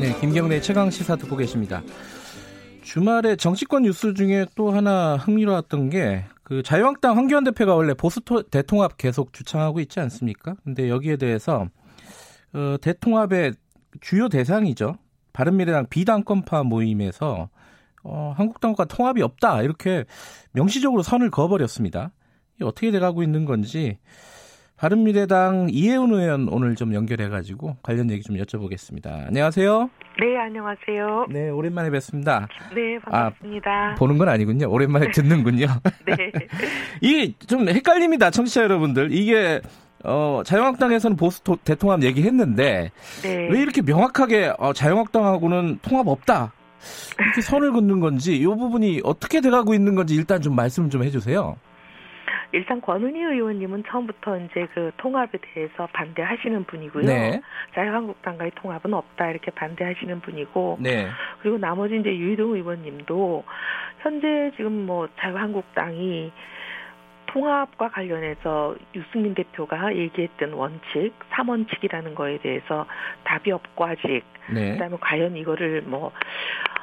네, 김경래 최강 시사 듣고 계십니다. 주말에 정치권 뉴스 중에 또 하나 흥미로웠던 게 그 자유한국당 황교안 대표가 원래 보수 대통합 계속 주창하고 있지 않습니까? 근데 여기에 대해서 어, 대통합의 주요 대상이죠. 바른미래당 비당권파 모임에서 어, 한국당과 통합이 없다 이렇게 명시적으로 선을 그어버렸습니다. 이게 어떻게 돼가고 있는 건지 바른미래당 이혜훈 의원 오늘 좀 연결해가지고 관련 얘기 좀 여쭤보겠습니다. 안녕하세요. 네, 안녕하세요. 네, 오랜만에 뵙습니다. 네, 반갑습니다. 아, 보는 건 아니군요. 오랜만에 듣는군요. 네. 이게 좀 헷갈립니다, 청취자 여러분들. 이게 어, 자유한국당에서는 보수 토, 대통합 얘기했는데 네. 왜 이렇게 명확하게 어, 자유한국당하고는 통합 없다 이렇게 선을 긋는 건지 이 부분이 어떻게 돼가고 있는 건지 일단 좀 말씀 좀 해주세요. 일단 권은희 의원님은 처음부터 이제 그 통합에 대해서 반대하시는 분이고요. 네. 자유한국당과의 통합은 없다 이렇게 반대하시는 분이고. 네. 그리고 나머지 이제 유희동 의원님도 현재 지금 뭐 자유한국당이 통합과 관련해서 유승민 대표가 얘기했던 원칙, 3원칙이라는 거에 대해서 답이 없고 아직 네. 그다음에 과연 이거를 뭐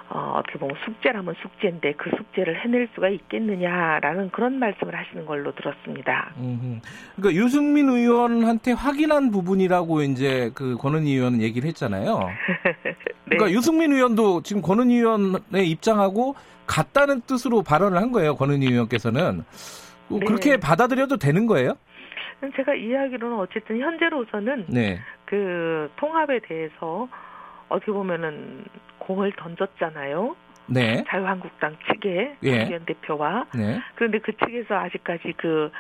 어, 어떻게 보면 숙제라면 숙제인데 그 숙제를 해낼 수가 있겠느냐라는 그런 말씀을 하시는 걸로 들었습니다. 음흠. 그러니까 유승민 의원한테 확인한 부분이라고 이제 그 권은희 의원은 얘기를 했잖아요. 네. 그러니까 유승민 의원도 지금 권은희 의원의 입장하고 같다는 뜻으로 발언을 한 거예요. 권은희 의원께서는 뭐 네. 그렇게 받아들여도 되는 거예요? 제가 이야기로는 어쨌든 현재로서는 네. 그 통합에 대해서 어떻게 보면은 공을 던졌잖아요. 네. 자유한국당 측에 예. 장 대표와 네. 그런데 그 측에서 아직까지 그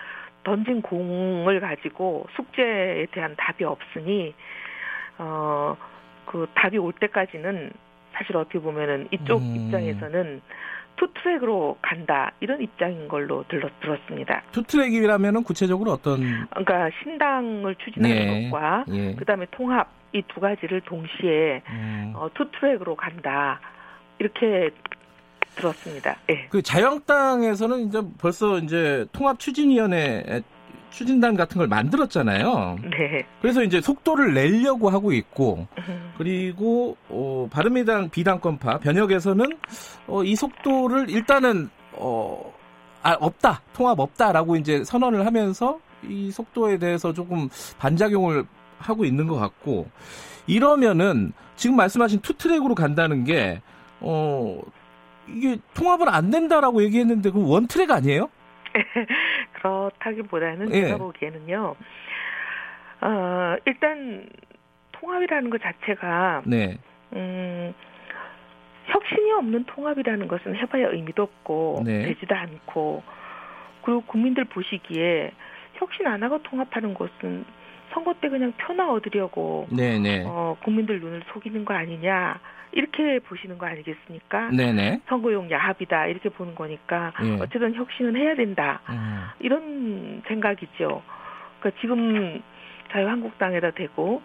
던진 공을 가지고 숙제에 대한 답이 없으니 어 그 답이 올 때까지는 사실 어떻게 보면은 이쪽 음. 입장에서는 two track으로 간다 이런 입장인 걸로 들었, 들었습니다. two track이라면은 구체적으로 어떤? 그러니까 신당을 추진하는 예. 것과 예. 그다음에 통합 이 두 가지를 동시에 음. 어, two track으로 간다 이렇게 들었습니다. 예. 그 자유한국당에서는 이제 벌써 이제 통합 추진위원회 추진단 같은 걸 만들었잖아요. 네. 그래서 이제 속도를 내려고 하고 있고 그리고 어, 바른미래당 비당권파 변혁에서는 어, 이 속도를 일단은 어, 아, 없다 통합 없다라고 이제 선언을 하면서 이 속도에 대해서 조금 반작용을 하고 있는 것 같고 이러면은 지금 말씀하신 two track으로 간다는 게 어, 이게 통합은 안 된다라고 얘기했는데 그 원트랙 아니에요? 그렇다기보다는 예. 제가 보기에는요. 어, 일단 통합이라는 것 자체가 네. 음, 혁신이 없는 통합이라는 것은 해봐야 의미도 없고 네. 되지도 않고 그리고 국민들 보시기에 혁신 안 하고 통합하는 것은 선거 때 그냥 표나 얻으려고 네네. 네. 어, 국민들 눈을 속이는 거 아니냐 이렇게 보시는 거 아니겠습니까? 네네. 선거용 야합이다 이렇게 보는 거니까 예. 어쨌든 혁신은 해야 된다 음. 이런 생각이죠. 그러니까 지금 자유한국당에다 대고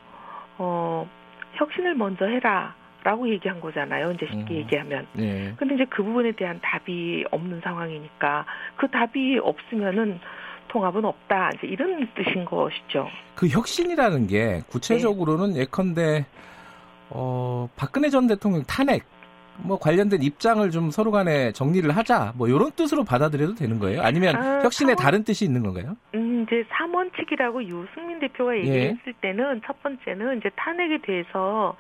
어, 혁신을 먼저 해라. 라고 얘기한 거잖아요. 이제 쉽게 음. 얘기하면. 네. 근데 이제 그 부분에 대한 답이 없는 상황이니까 그 답이 없으면은 통합은 없다. 이제 이런 뜻인 것이죠. 그 혁신이라는 게 구체적으로는 네. 예컨대 어, 박근혜 전 대통령 탄핵 뭐 관련된 입장을 좀 서로 간에 정리를 하자 뭐 이런 뜻으로 받아들여도 되는 거예요? 아니면 아, 혁신에 3원, 다른 뜻이 있는 건가요? 음, 이제 3원칙이라고 유승민 대표가 예. 얘기했을 예. 때는 첫 번째는 이제 탄핵에 대해서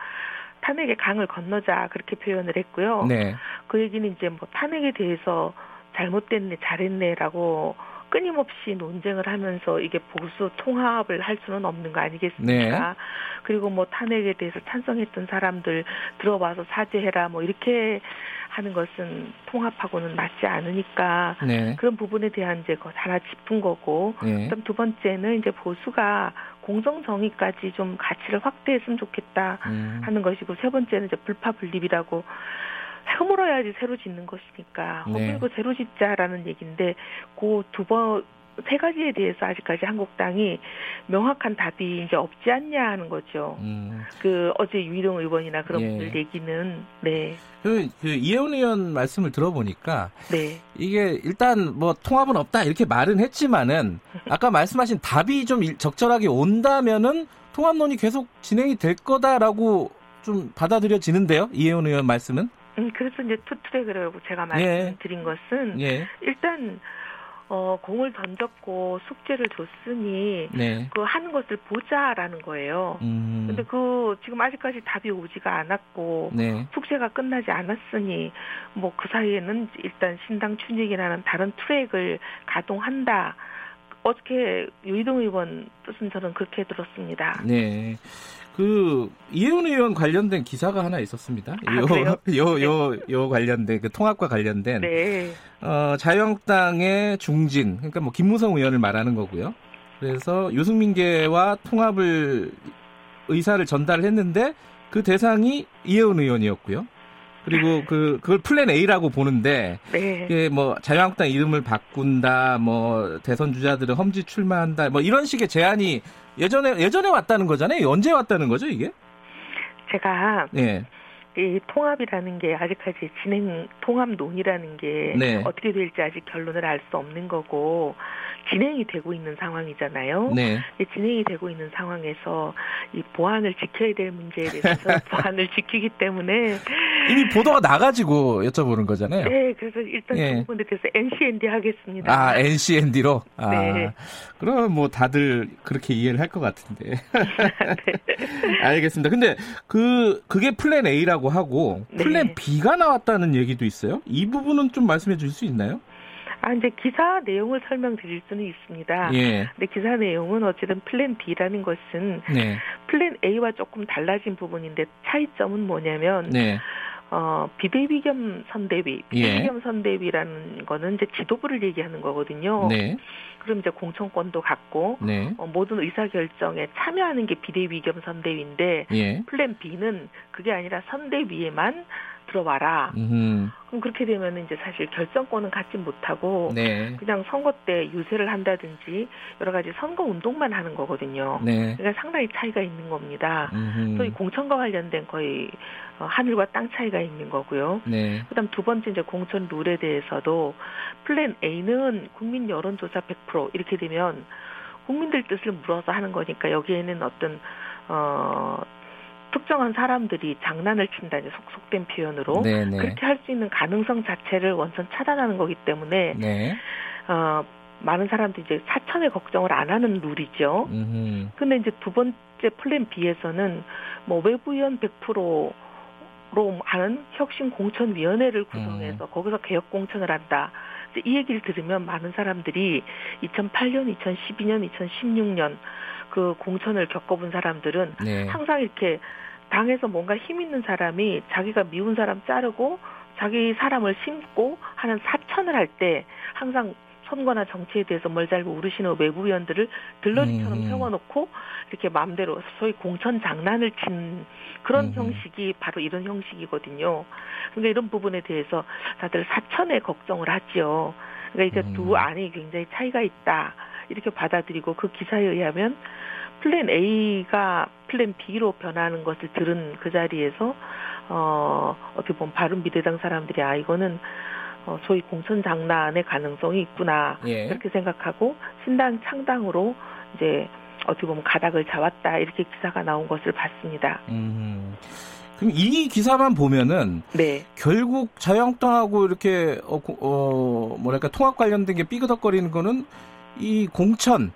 탄핵의 강을 건너자 그렇게 표현을 했고요. 네. 그 얘기는 이제 뭐 탄핵에 대해서 잘못됐네, 잘했네라고 끊임없이 논쟁을 하면서 이게 보수 통합을 할 수는 없는 거 아니겠습니까? 네. 그리고 뭐 탄핵에 대해서 찬성했던 사람들 들어와서 사죄해라 뭐 이렇게 하는 것은 통합하고는 맞지 않으니까 네. 그런 부분에 대한 이제 하나 짚은 거고 네. 그다음 두 번째는 이제 보수가 공정 정의까지 좀 가치를 확대했으면 좋겠다 음. 하는 것이고 세 번째는 이제 불파 분립이라고 허물어야지 새로 짓는 것이니까 네. 허물고 새로 짓자라는 얘기인데 그 두 번 세 가지에 대해서 아직까지 한국당이 명확한 답이 이제 없지 않냐 하는 거죠. 음. 그 어제 유의동 의원이나 그런 예. 분들 얘기는 네. 그, 그 이혜훈 의원 말씀을 들어보니까 네. 이게 일단 뭐 통합은 없다 이렇게 말은 했지만은 아까 말씀하신 답이 좀 적절하게 온다면은 통합론이 계속 진행이 될 거다라고 좀 받아들여지는데요. 이혜훈 의원 말씀은? 음, 그래서 이제 two track이라고 제가 예. 말씀드린 예. 것은 예. 일단 어, 공을 던졌고 숙제를 줬으니 네. 그 하는 것을 보자라는 거예요. 음. 근데 그 지금 아직까지 답이 오지가 않았고 네. 숙제가 끝나지 않았으니 뭐 그 사이에는 일단 신당 춘익이라는 다른 트랙을 가동한다. 어떻게 유이동 의원 뜻은 저는 그렇게 들었습니다. 네. 그 이혜원 의원 관련된 기사가 하나 있었습니다. 아, 요, 요, 요, 요 관련된 그 통합과 관련된 네. 어, 자유한국당의 중진 그러니까 뭐 김무성 의원을 말하는 거고요. 그래서 유승민계와 통합을 의사를 전달했는데 그 대상이 이혜원 의원이었고요. 그리고 그 그걸 플랜 A라고 보는데 네. 이게 뭐 자유한국당 이름을 바꾼다, 뭐 대선 주자들은 험지 출마한다, 뭐 이런 식의 제안이 예전에 예전에 왔다는 거잖아요. 언제 왔다는 거죠, 이게? 제가 네. 이 통합이라는 게 아직까지 진행 통합론이라는 게 네. 어떻게 될지 아직 결론을 알 수 없는 거고 진행이 되고 있는 상황이잖아요. 네. 진행이 되고 있는 상황에서 이 보안을 지켜야 될 문제에 대해서 보안을 지키기 때문에 이미 보도가 나가지고 여쭤보는 거잖아요. 네, 그래서 일단 예. 그 부분에 대해서 NCND 하겠습니다. 아, NCND로? 아, 네. 그럼 뭐 다들 그렇게 이해를 할 것 같은데. 네. 알겠습니다. 근데 그, 그게 플랜 A라고 하고 플랜 네. B가 나왔다는 얘기도 있어요. 이 부분은 좀 말씀해 주실 수 있나요? 아, 이제 기사 내용을 설명드릴 수는 있습니다. 예. 근데 기사 내용은 어쨌든 플랜 B라는 것은 네. 플랜 A와 조금 달라진 부분인데 차이점은 뭐냐면 네. 어, 비대위 겸 선대위, 비대위 예. 겸 선대위라는 거는 이제 지도부를 얘기하는 거거든요. 네. 그럼 이제 공천권도 갖고 네. 어, 모든 의사 결정에 참여하는 게 비대위 겸 선대위인데 예. 플랜 B는 그게 아니라 선대위에만 들어와라. 음흠. 그럼 그렇게 되면 이제 사실 결정권은 갖지 못하고 네. 그냥 선거 때 유세를 한다든지 여러 가지 선거 운동만 하는 거거든요. 네. 그러니까 상당히 차이가 있는 겁니다. 또이 공천과 관련된 거의 어, 하늘과 땅 차이가 있는 거고요. 네. 그다음 두 번째 이제 공천 룰에 대해서도 플랜 A는 국민 여론조사 100% 이렇게 되면 국민들 뜻을 물어서 하는 거니까 여기에는 어떤 어 특정한 사람들이 장난을 친다니 속속된 표현으로 네네. 네. 그렇게 할 수 있는 가능성 자체를 원천 차단하는 거기 때문에 네. 어 많은 사람들이 이제 사천의 걱정을 안 하는 룰이죠. 음흠. 근데 이제 두 번째 플랜 B에서는 뭐 외부위원 100%로 하는 혁신 공천위원회를 구성해서 음. 거기서 개혁 공천을 한다. 이 얘기를 들으면 많은 사람들이 2008년, 2012년, 2016년 그 공천을 겪어본 사람들은 네. 항상 이렇게 당에서 뭔가 힘 있는 사람이 자기가 미운 사람 자르고 자기 사람을 심고 하는 사천을 할 때 항상 선거나 정치에 대해서 뭘 잘 모르시는 외부 위원들을 들러리처럼 음. 세워놓고 이렇게 마음대로 소위 공천 장난을 친 그런 음. 형식이 바로 이런 형식이거든요. 그러니까 이런 부분에 대해서 다들 사천에 걱정을 하지요. 그러니까 이게 음. 두 안이 굉장히 차이가 있다. 이렇게 받아들이고 그 기사에 의하면 플랜 A가 플랜 B로 변하는 것을 들은 그 자리에서 어 어떻게 보면 바른미래당 사람들이 아 이거는 어, 소위 공천 장난의 가능성이 있구나 예. 이렇게 생각하고 신당 창당으로 이제 어떻게 보면 가닥을 잡았다 이렇게 기사가 나온 것을 봤습니다. 음. 그럼 이 기사만 보면은 네. 결국 자유한국당하고 이렇게 어, 어 뭐랄까 통합 관련된 게 삐그덕거리는 거는 이 공천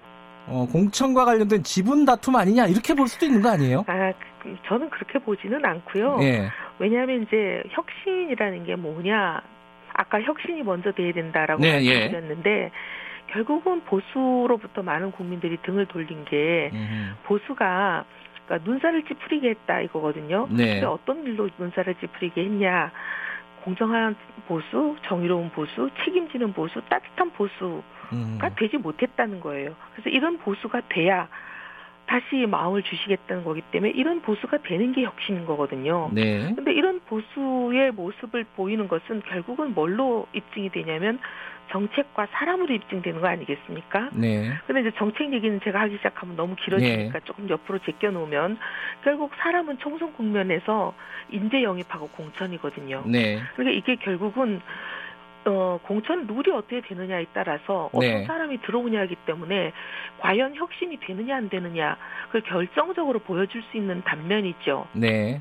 어, 공천과 관련된 지분 다툼 아니냐 이렇게 볼 수도 있는 거 아니에요? 아, 그, 저는 그렇게 보지는 않고요. 예. 왜냐하면 이제 혁신이라는 게 뭐냐? 아까 혁신이 먼저 돼야 된다라고 네, 예. 말씀드렸는데 예. 결국은 보수로부터 많은 국민들이 등을 돌린 게 음. 보수가 그러니까 눈살을 찌푸리게 했다 이거거든요. 네. 근데 어떤 일로 눈살을 찌푸리게 했냐? 공정한 보수, 정의로운 보수, 책임지는 보수, 따뜻한 보수가 음. 되지 못했다는 거예요. 그래서 이런 보수가 돼야 다시 마음을 주시겠다는 거기 때문에 이런 보수가 되는 게 혁신인 거거든요. 네. 근데 이런 보수의 모습을 보이는 것은 결국은 뭘로 입증이 되냐면 정책과 사람으로 입증되는 거 아니겠습니까? 네. 근데 이제 정책 얘기는 제가 하기 시작하면 너무 길어지니까 조금 옆으로 제껴 놓으면 결국 사람은 총선 국면에서 인재 영입하고 공천이거든요. 네. 그러니까 이게 결국은 어, 공천 룰이 어떻게 되느냐에 따라서 어떤 네. 사람이 들어오냐이기 때문에 과연 혁신이 되느냐 안 되느냐 그걸 결정적으로 보여줄 수 있는 단면이죠. 네.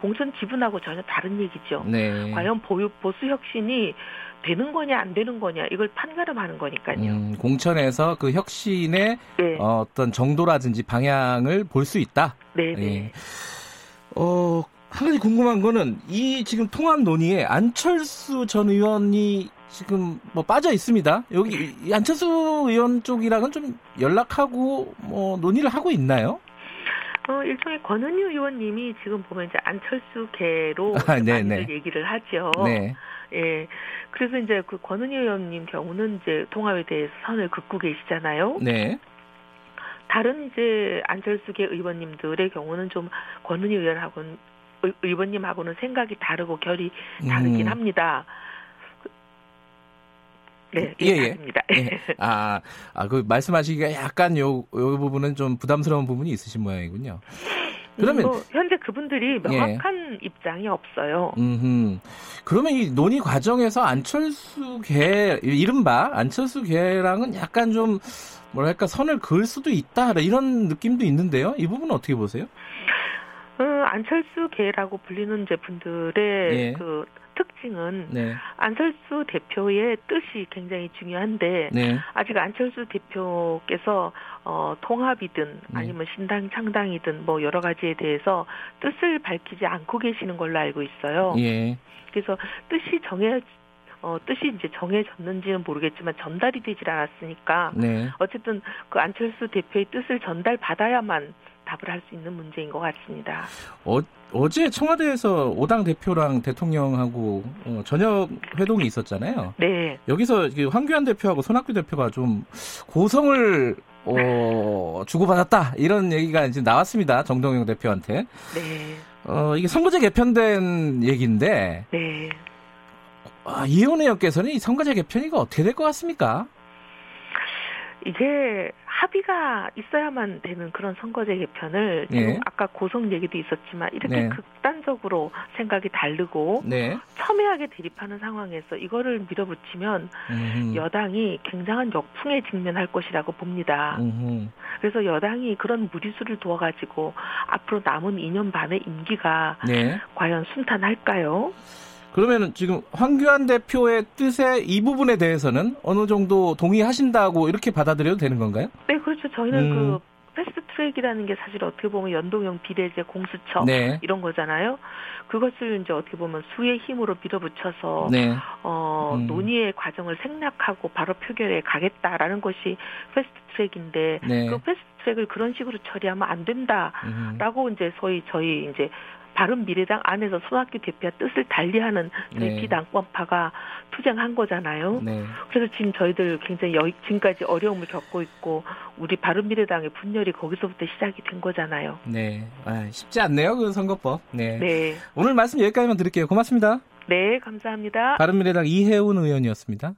공천 지분하고 전혀 다른 얘기죠. 네. 과연 보유, 보수 혁신이 되는 거냐 안 되는 거냐 이걸 판가름하는 거니까요. 음, 공천에서 그 혁신의 네, 어, 어떤 정도라든지 방향을 볼 수 있다. 네, 네. 예. 어, 한 가지 궁금한 거는 이 지금 통합 논의에 안철수 전 의원이 지금 뭐 빠져 있습니다. 여기 이 안철수 의원 쪽이랑은 좀 연락하고 뭐 논의를 하고 있나요? 어, 일종의 권은유 의원님이 지금 보면 이제 안철수계로 아, 네, 많이들 네. 얘기를 하죠. 네. 예. 그래서 이제 그 권은희 의원님 경우는 이제 통합에 대해서 선을 긋고 계시잖아요. 네. 다른 이제 안철수계 의원님들의 경우는 좀 권은희 의원하고는 의- 의원님하고는 생각이 다르고 결이 다르긴 음. 합니다. 그- 네, 예, 예, 예. 예. 아, 아, 그 말씀하시기가 약간 요, 요 부분은 좀 부담스러운 부분이 있으신 모양이군요. 그러면- 뭐 현재 그분들이 명확한 입장이 없어요. 음, 그러면 이 논의 과정에서 안철수 계, 이른바 안철수 계랑은 약간 좀, 뭐랄까, 선을 그을 수도 있다, 이런 느낌도 있는데요. 이 부분은 어떻게 보세요? 어, 안철수계라고 불리는 이제 분들의 예. 그 특징은 네, 안철수 대표의 뜻이 굉장히 중요한데 네, 아직 안철수 대표께서 어, 통합이든 네. 아니면 신당 창당이든 뭐 여러 가지에 대해서 뜻을 밝히지 않고 계시는 걸로 알고 있어요. 예, 그래서 뜻이 정해 어, 뜻이 이제 정해졌는지는 모르겠지만 전달이 되질 않았으니까 네. 어쨌든 그 안철수 대표의 뜻을 전달 받아야만 답을 할 수 있는 문제인 것 같습니다. 어, 어제 청와대에서 오당 대표랑 대통령하고 어, 저녁 회동이 있었잖아요. 네, 여기서 그 황교안 대표하고 손학규 대표가 좀 고성을 어, 주고받았다 이런 얘기가 이제 나왔습니다. 정동영 대표한테. 네, 어, 이게 선거제 개편된 얘기인데 네. 아, 이혜원 의원께서는 이 선거제 개편이가 어떻게 될 것 같습니까? 이게 합의가 있어야만 되는 그런 선거제 개편을 예. 지금 아까 고성 얘기도 있었지만 이렇게 네. 극단적으로 생각이 다르고 네. 첨예하게 대립하는 상황에서 이거를 밀어붙이면 음, 여당이 굉장한 역풍에 직면할 것이라고 봅니다. 음, 그래서 여당이 그런 무리수를 두어가지고 앞으로 남은 2년 반의 임기가 네. 과연 순탄할까요? 그러면은 지금 황교안 대표의 뜻에 이 부분에 대해서는 어느 정도 동의하신다고 이렇게 받아들여도 되는 건가요? 네, 그렇죠. 저희는 음. 그 fast track이라는 게 사실 어떻게 보면 연동형 비례제 공수처 네. 이런 거잖아요. 그것을 이제 어떻게 보면 수의 힘으로 밀어붙여서 네. 어, 음. 논의의 과정을 생략하고 바로 표결에 가겠다라는 것이 패스트 트랙인데 네. 그 패스트 트랙을 그런 식으로 처리하면 안 된다라고 음, 이제 소위 저희 이제 바른 미래당 안에서 손학규 대표와 뜻을 달리하는 저희 네. 비당권파가 투쟁한 거잖아요. 네. 그래서 지금 저희들 굉장히 여, 지금까지 어려움을 겪고 있고 우리 바른 미래당의 분열이 거기서부터 시작이 된 거잖아요. 네. 아, 쉽지 않네요, 그 선거법. 네. 네, 오늘 말씀 여기까지만 드릴게요. 고맙습니다. 네 감사합니다. 바른미래당 이혜훈 의원이었습니다.